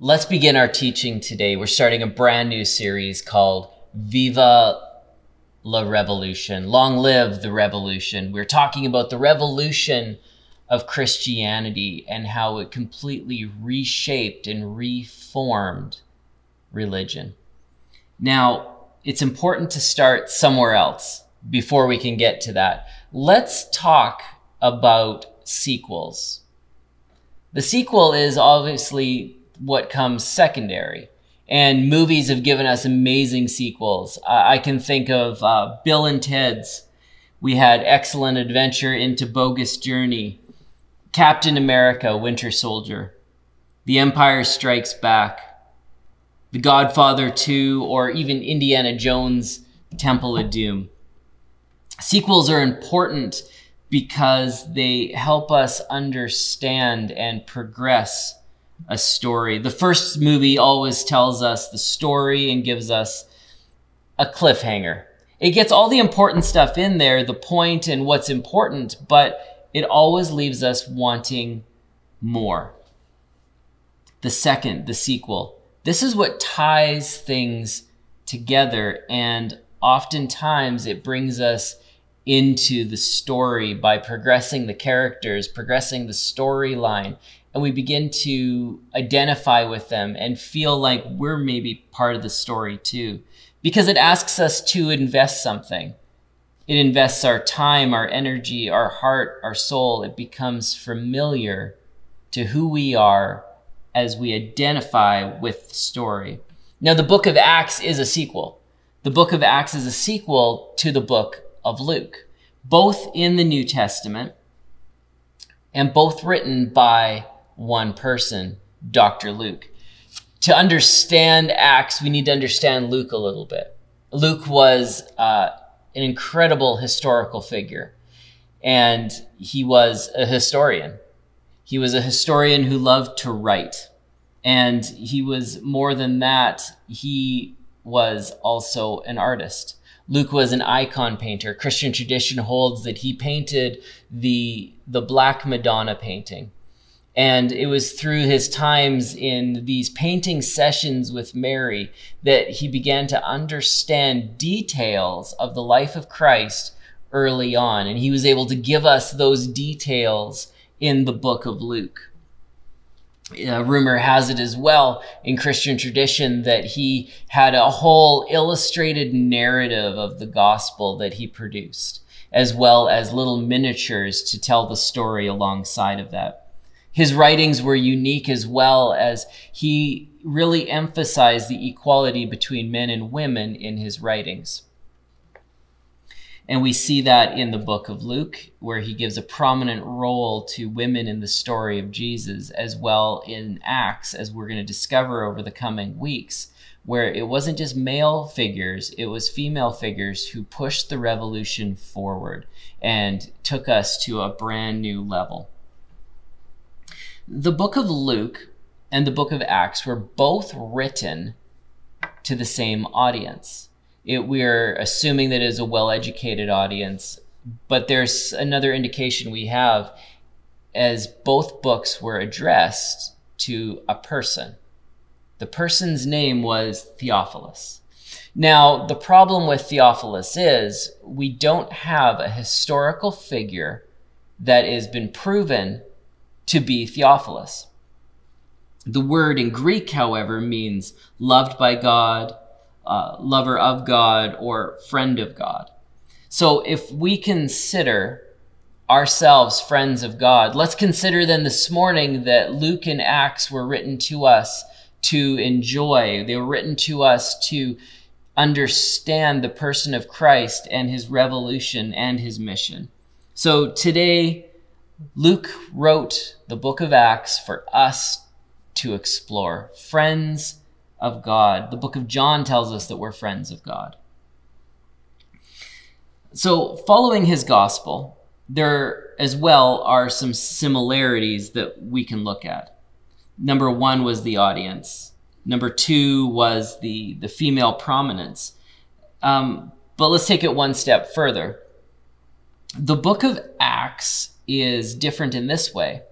Let's begin our teaching today. We're starting a brand new series called Viva la Revolution. Long live the revolution. We're talking about the revolution of Christianity and how it completely reshaped and reformed religion. Now, it's important to start somewhere else before we can get to that. Let's talk about sequels. The sequel is obviously what comes secondary. And movies have given us amazing sequels. Uh, I can think of uh, Bill and Ted's. We had Excellent Adventure into Bogus Journey, Captain America, Winter Soldier, The Empire Strikes Back, The Godfather 2, or even Indiana Jones, Temple of Doom. Sequels are important because they help us understand and progress a story. The first movie always tells us the story and gives us a cliffhanger. It gets all the important stuff in there, the point and what's important, but it always leaves us wanting more. The second, the sequel. This is what ties things together, and oftentimes it brings us into the story by progressing the characters, progressing the storyline, and we begin to identify with them and feel like we're maybe part of the story too. Because it asks us to invest something. It invests our time, our energy, our heart, our soul. It becomes familiar to who we are as we identify with the story. Now, the book of Acts is a sequel. The book of Acts is a sequel to the book of Luke, both in the New Testament and both written by one person, Dr. Luke. To understand Acts, we need to understand Luke a little bit. Luke was uh, an incredible historical figure, and he was a historian. He was a historian who loved to write, and he was more than that, he was also an artist. Luke was an icon painter. Christian tradition holds that he painted the, the Black Madonna painting and it was through his times in these painting sessions with Mary that he began to understand details of the life of Christ early on. And he was able to give us those details in the book of Luke. Uh, rumor has it as well in Christian tradition that he had a whole illustrated narrative of the gospel that he produced, as well as little miniatures to tell the story alongside of that. His writings were unique as well as he really emphasized the equality between men and women in his writings. And we see that in the book of Luke, where he gives a prominent role to women in the story of Jesus, as well in Acts, as we're going to discover over the coming weeks, where it wasn't just male figures, it was female figures who pushed the revolution forward and took us to a brand new level. The book of Luke and the book of Acts were both written to the same audience. It, we're assuming that it is a well educated audience, but there's another indication we have as both books were addressed to a person. The person's name was Theophilus. Now, the problem with Theophilus is we don't have a historical figure that has been proven to be Theophilus. The word in Greek, however, means loved by God, uh, lover of God, or friend of God. So if we consider ourselves friends of God, let's consider then this morning that Luke and Acts were written to us to enjoy. They were written to us to understand the person of Christ and his revolution and his mission. So today, Luke wrote the book of Acts for us to explore. Friends of God. The book of John tells us that we're friends of God. So, following his gospel, there as well are some similarities that we can look at. Number one was the audience. Number two was the, the female prominence. Um, but let's take it one step further. The book of Acts is different in this way.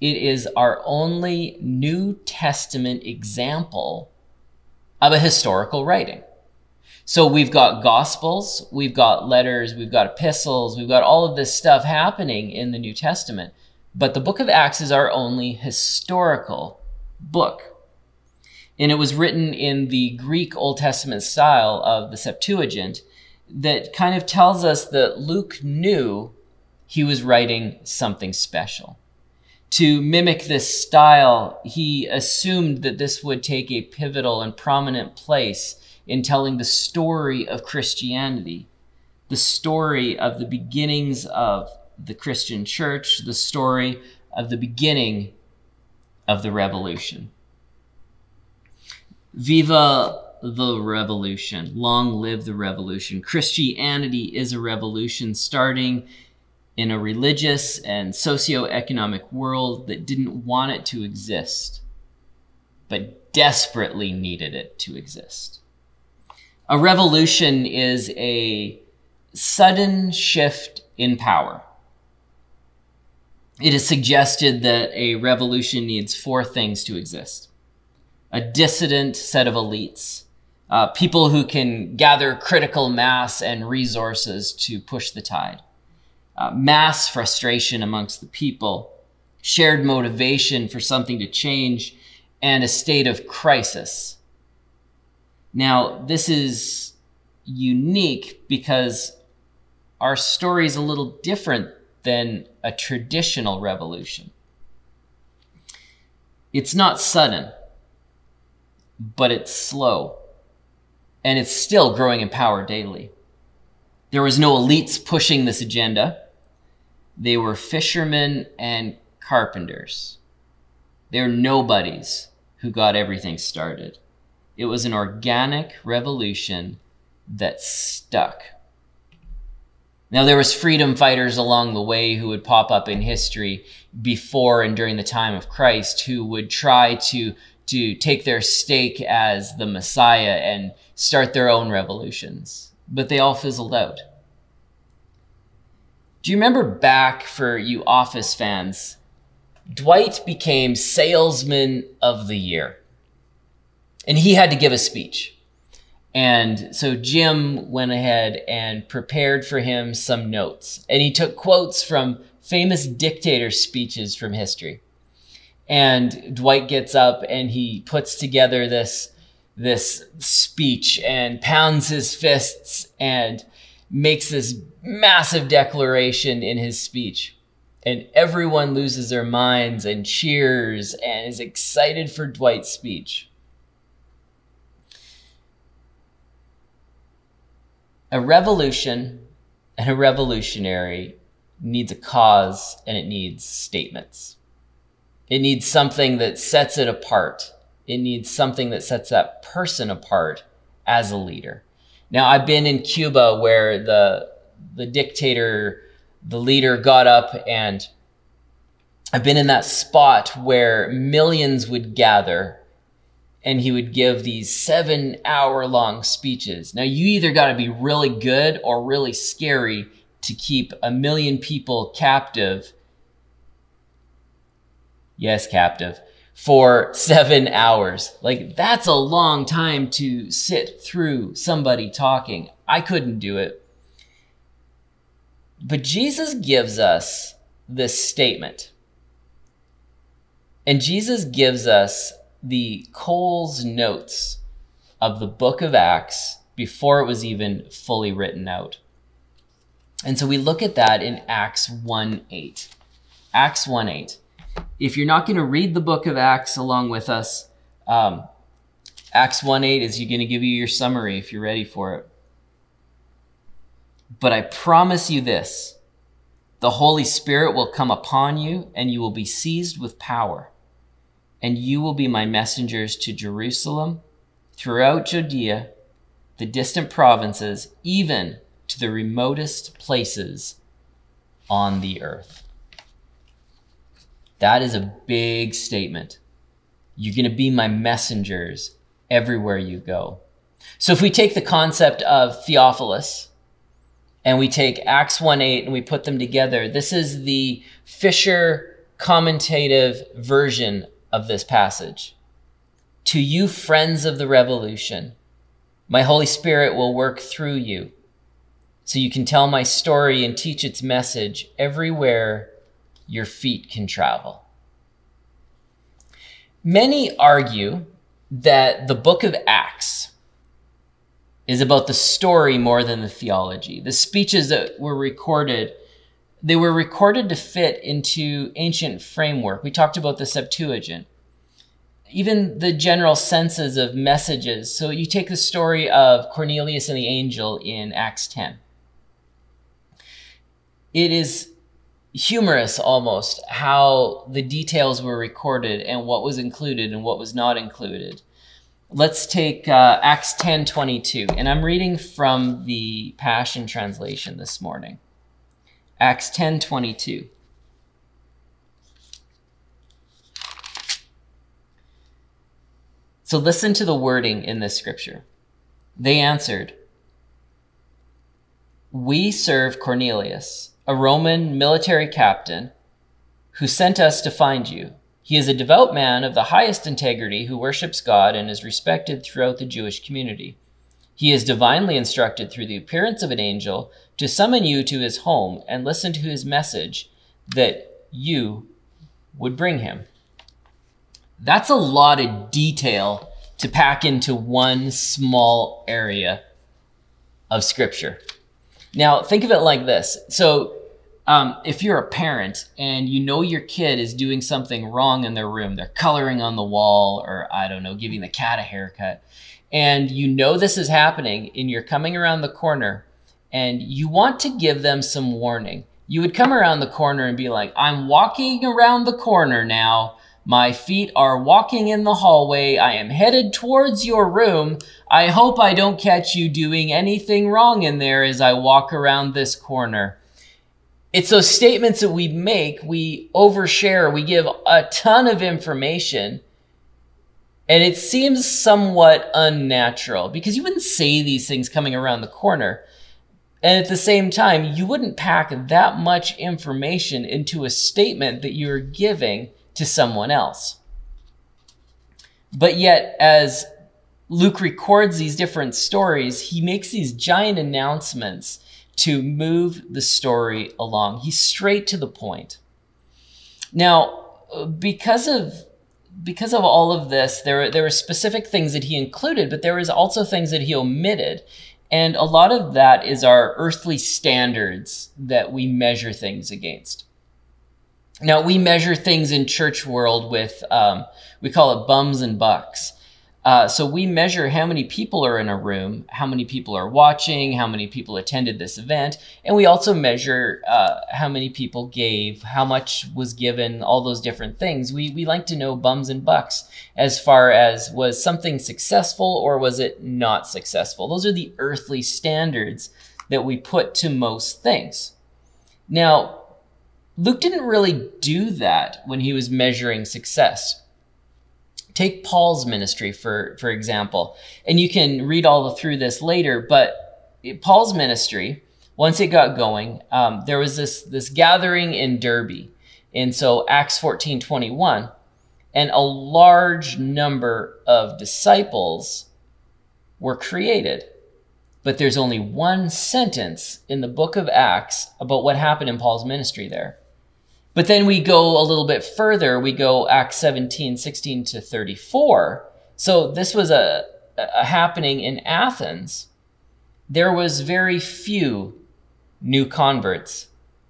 it is our only New Testament example of a historical writing. So we've got gospels, we've got letters, we've got epistles, we've got all of this stuff happening in the New Testament. But the book of Acts is our only historical book. And it was written in the Greek Old Testament style of the Septuagint that kind of tells us that Luke knew he was writing something special. To mimic this style, he assumed that this would take a pivotal and prominent place in telling the story of Christianity, the story of the beginnings of the Christian church, the story of the beginning of the revolution. Viva the revolution. Long live the revolution. Christianity is a revolution starting in a religious and socio-economic world that didn't want it to exist, but desperately needed it to exist. A revolution is a sudden shift in power. It is suggested that a revolution needs four things to exist a dissident set of elites, uh, people who can gather critical mass and resources to push the tide, uh, mass frustration amongst the people, shared motivation for something to change, and a state of crisis. Now, this is unique because our story is a little different than a traditional revolution. It's not sudden, but it's slow and it's still growing in power daily. There was no elites pushing this agenda. They were fishermen and carpenters. They're nobodies who got everything started. It was an organic revolution that stuck. Now there was freedom fighters along the way who would pop up in history before and during the time of Christ who would try to to take their stake as the Messiah and start their own revolutions, but they all fizzled out. Do you remember back for you Office fans? Dwight became Salesman of the Year. And he had to give a speech. And so Jim went ahead and prepared for him some notes. And he took quotes from famous dictator speeches from history. And Dwight gets up and he puts together this this speech and pounds his fists and makes this massive declaration in his speech. And everyone loses their minds and cheers and is excited for Dwight's speech. A revolution and a revolutionary needs a cause and it needs statements. It needs something that sets it apart. It needs something that sets that person apart as a leader. Now, I've been in Cuba where the the dictator, the leader got up and I've been in that spot where millions would gather and he would give these seven hour long speeches. Now, you either got to be really good or really scary to keep a million people captive yes, captive, for seven hours. Like, that's a long time to sit through somebody talking. I couldn't do it. But Jesus gives us this statement. And Jesus gives us the Coles notes of the book of Acts before it was even fully written out. And so we look at that in Acts 1 8. Acts 1 8 if you're not going to read the book of Acts along with us, um, Acts 1 8 is going to give you your summary if you're ready for it. But I promise you this the Holy Spirit will come upon you, and you will be seized with power. And you will be my messengers to Jerusalem, throughout Judea, the distant provinces, even to the remotest places on the earth. That is a big statement. You're going to be my messengers everywhere you go. So if we take the concept of Theophilus and we take Acts 1 8 and we put them together, this is the fisher commentative version of this passage. To you, friends of the revolution, my Holy Spirit will work through you so you can tell my story and teach its message everywhere your feet can travel. Many argue that the book of Acts is about the story more than the theology. The speeches that were recorded they were recorded to fit into ancient framework. We talked about the Septuagint. Even the general senses of messages. So you take the story of Cornelius and the angel in Acts 10. It is humorous almost how the details were recorded and what was included and what was not included. Let's take uh, Acts 10 22, and I'm reading from the Passion Translation this morning. Acts 10:22. So listen to the wording in this scripture. They answered, "We serve Cornelius, a Roman military captain, who sent us to find you. He is a devout man of the highest integrity who worships God and is respected throughout the Jewish community." He is divinely instructed through the appearance of an angel to summon you to his home and listen to his message that you would bring him. That's a lot of detail to pack into one small area of scripture. Now, think of it like this. So, um, if you're a parent and you know your kid is doing something wrong in their room, they're coloring on the wall, or I don't know, giving the cat a haircut, and you know this is happening and you're coming around the corner and you want to give them some warning. You would come around the corner and be like, I'm walking around the corner now. My feet are walking in the hallway. I am headed towards your room. I hope I don't catch you doing anything wrong in there as I walk around this corner. It's those statements that we make, we overshare, we give a ton of information and it seems somewhat unnatural because you wouldn't say these things coming around the corner. And at the same time, you wouldn't pack that much information into a statement that you're giving to someone else. But yet, as Luke records these different stories, he makes these giant announcements to move the story along. He's straight to the point. Now, because of because of all of this, there there were specific things that he included, but there was also things that he omitted. And a lot of that is our earthly standards that we measure things against. Now we measure things in church world with um, we call it bums and bucks. Uh, so we measure how many people are in a room, how many people are watching, how many people attended this event, and we also measure uh, how many people gave, how much was given, all those different things. We we like to know bums and bucks as far as was something successful or was it not successful. Those are the earthly standards that we put to most things. Now, Luke didn't really do that when he was measuring success. Take Paul's ministry for for example, and you can read all through this later. But Paul's ministry, once it got going, um, there was this this gathering in Derbe. and so Acts fourteen twenty one, and a large number of disciples were created. But there's only one sentence in the book of Acts about what happened in Paul's ministry there. But then we go a little bit further. We go Acts 17, 16 to 34. So this was a, a happening in Athens. There was very few new converts,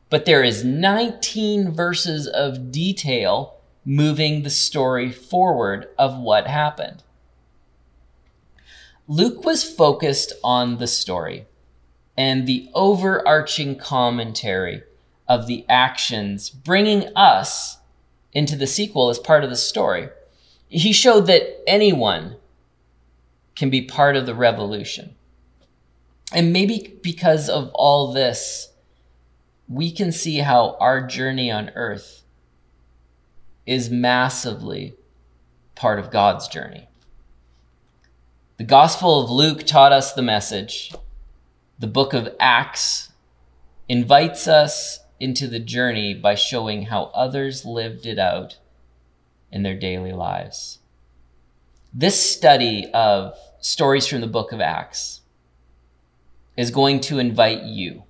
but there is 19 verses of detail moving the story forward of what happened. Luke was focused on the story and the overarching commentary of the actions, bringing us into the sequel as part of the story. He showed that anyone can be part of the revolution. And maybe because of all this, we can see how our journey on earth is massively part of God's journey. The Gospel of Luke taught us the message. The book of Acts invites us into the journey by showing how others lived it out in their daily lives. This study of stories from the book of Acts is going to invite you.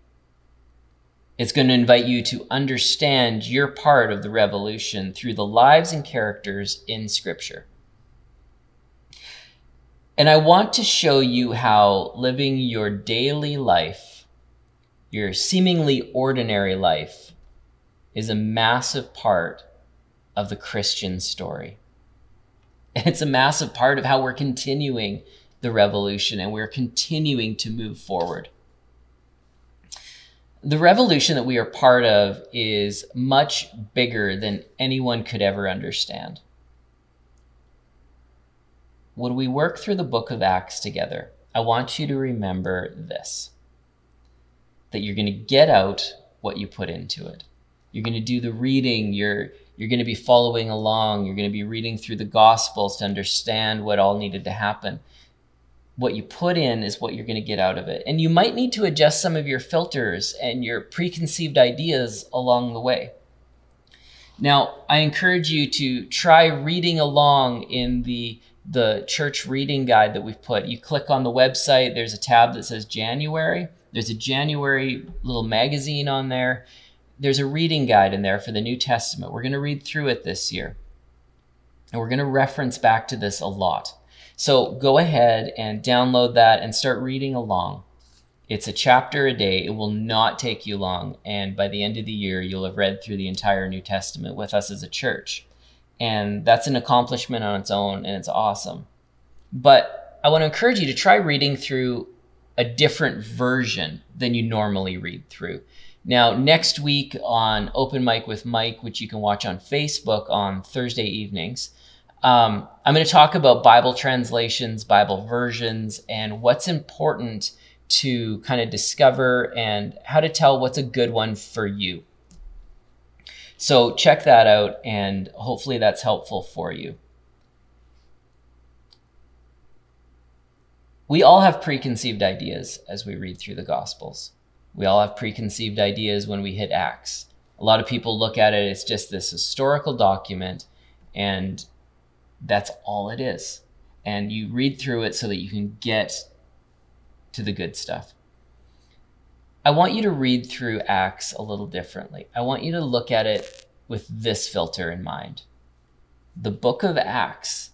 It's going to invite you to understand your part of the revolution through the lives and characters in Scripture. And I want to show you how living your daily life, your seemingly ordinary life, is a massive part of the Christian story. It's a massive part of how we're continuing the revolution and we're continuing to move forward. The revolution that we are part of is much bigger than anyone could ever understand when we work through the book of Acts together, I want you to remember this that you're going to get out what you put into it. You're going to do the reading, you're you're going to be following along, you're going to be reading through the gospels to understand what all needed to happen. What you put in is what you're going to get out of it. And you might need to adjust some of your filters and your preconceived ideas along the way. Now, I encourage you to try reading along in the the church reading guide that we've put. You click on the website, there's a tab that says January. There's a January little magazine on there. There's a reading guide in there for the New Testament. We're going to read through it this year. And we're going to reference back to this a lot. So go ahead and download that and start reading along. It's a chapter a day. It will not take you long. And by the end of the year, you'll have read through the entire New Testament with us as a church. And that's an accomplishment on its own, and it's awesome. But I want to encourage you to try reading through a different version than you normally read through. Now, next week on Open Mic with Mike, which you can watch on Facebook on Thursday evenings, um, I'm going to talk about Bible translations, Bible versions, and what's important to kind of discover and how to tell what's a good one for you. So check that out, and hopefully that's helpful for you. We all have preconceived ideas as we read through the Gospels. We all have preconceived ideas when we hit Acts. A lot of people look at it as just this historical document, and that's all it is. And you read through it so that you can get to the good stuff. I want you to read through Acts a little differently. I want you to look at it with this filter in mind. The book of Acts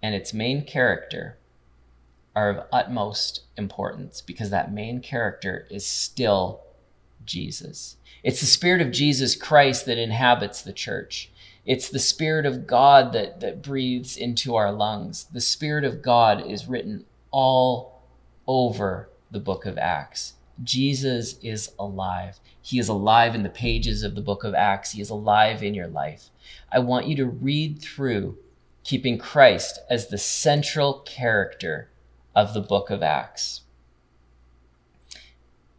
and its main character are of utmost importance because that main character is still Jesus. It's the Spirit of Jesus Christ that inhabits the church. It's the Spirit of God that, that breathes into our lungs. The Spirit of God is written all over the book of Acts. Jesus is alive. He is alive in the pages of the book of Acts. He is alive in your life. I want you to read through keeping Christ as the central character of the book of Acts.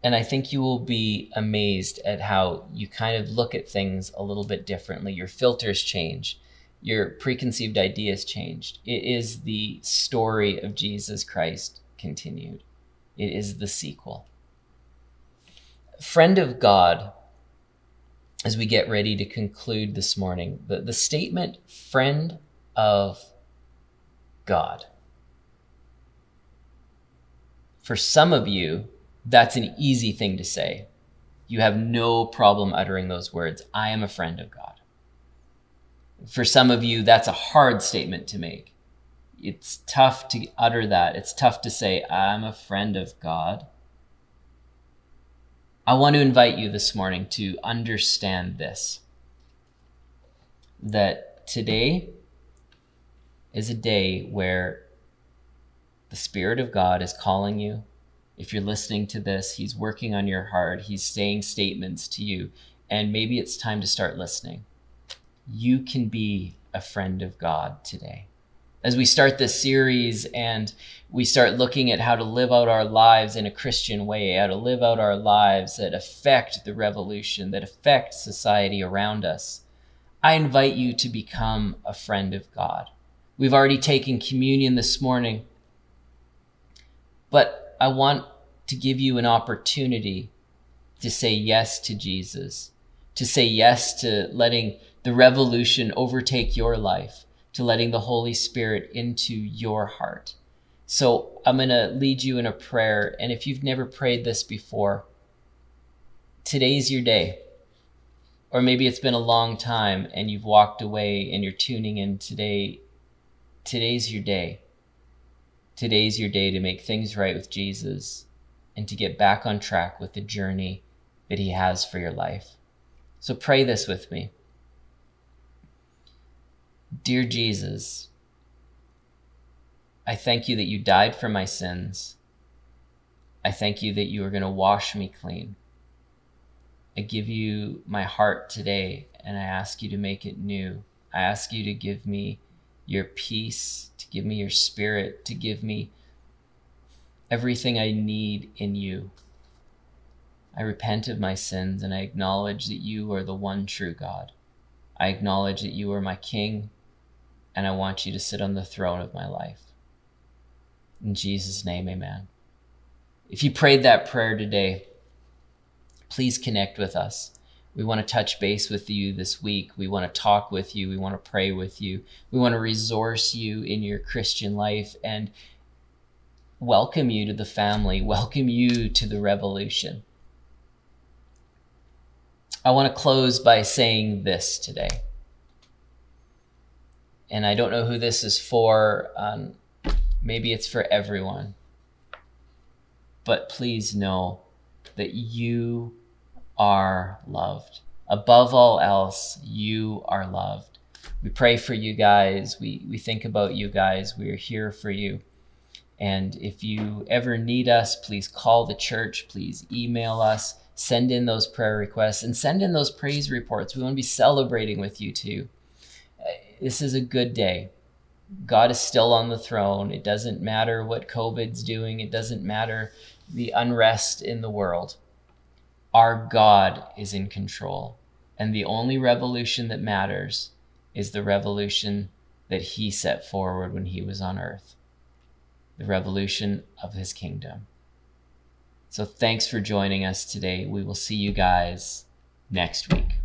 And I think you will be amazed at how you kind of look at things a little bit differently. Your filters change, your preconceived ideas changed. It is the story of Jesus Christ continued, it is the sequel friend of God, as we get ready to conclude this morning, the, the statement friend of God. For some of you, that's an easy thing to say. You have no problem uttering those words. I am a friend of God. For some of you, that's a hard statement to make. It's tough to utter that. It's tough to say, I'm a friend of God. I want to invite you this morning to understand this that today is a day where the Spirit of God is calling you. If you're listening to this, He's working on your heart, He's saying statements to you, and maybe it's time to start listening. You can be a friend of God today as we start this series and we start looking at how to live out our lives in a Christian way, how to live out our lives that affect the revolution, that affect society around us, I invite you to become a friend of God. We've already taken communion this morning, but I want to give you an opportunity to say yes to Jesus, to say yes to letting the revolution overtake your life, to letting the Holy Spirit into your heart. So I'm going to lead you in a prayer. And if you've never prayed this before, today's your day. Or maybe it's been a long time and you've walked away and you're tuning in today. Today's your day. Today's your day to make things right with Jesus and to get back on track with the journey that He has for your life. So pray this with me. Dear Jesus, I thank you that you died for my sins. I thank you that you are going to wash me clean. I give you my heart today and I ask you to make it new. I ask you to give me your peace, to give me your spirit, to give me everything I need in you. I repent of my sins and I acknowledge that you are the one true God. I acknowledge that you are my King and I want you to sit on the throne of my life. In Jesus' name, amen. If you prayed that prayer today, please connect with us. We want to touch base with you this week. We want to talk with you. We want to pray with you. We want to resource you in your Christian life and welcome you to the family, welcome you to the revolution. I want to close by saying this today. And I don't know who this is for. Um, maybe it's for everyone. But please know that you are loved. Above all else, you are loved. We pray for you guys. We, we think about you guys. We are here for you. And if you ever need us, please call the church. Please email us. Send in those prayer requests and send in those praise reports. We want to be celebrating with you too. Uh, this is a good day. God is still on the throne. It doesn't matter what COVID's doing, it doesn't matter the unrest in the world. Our God is in control. And the only revolution that matters is the revolution that he set forward when he was on earth the revolution of his kingdom. So thanks for joining us today. We will see you guys next week.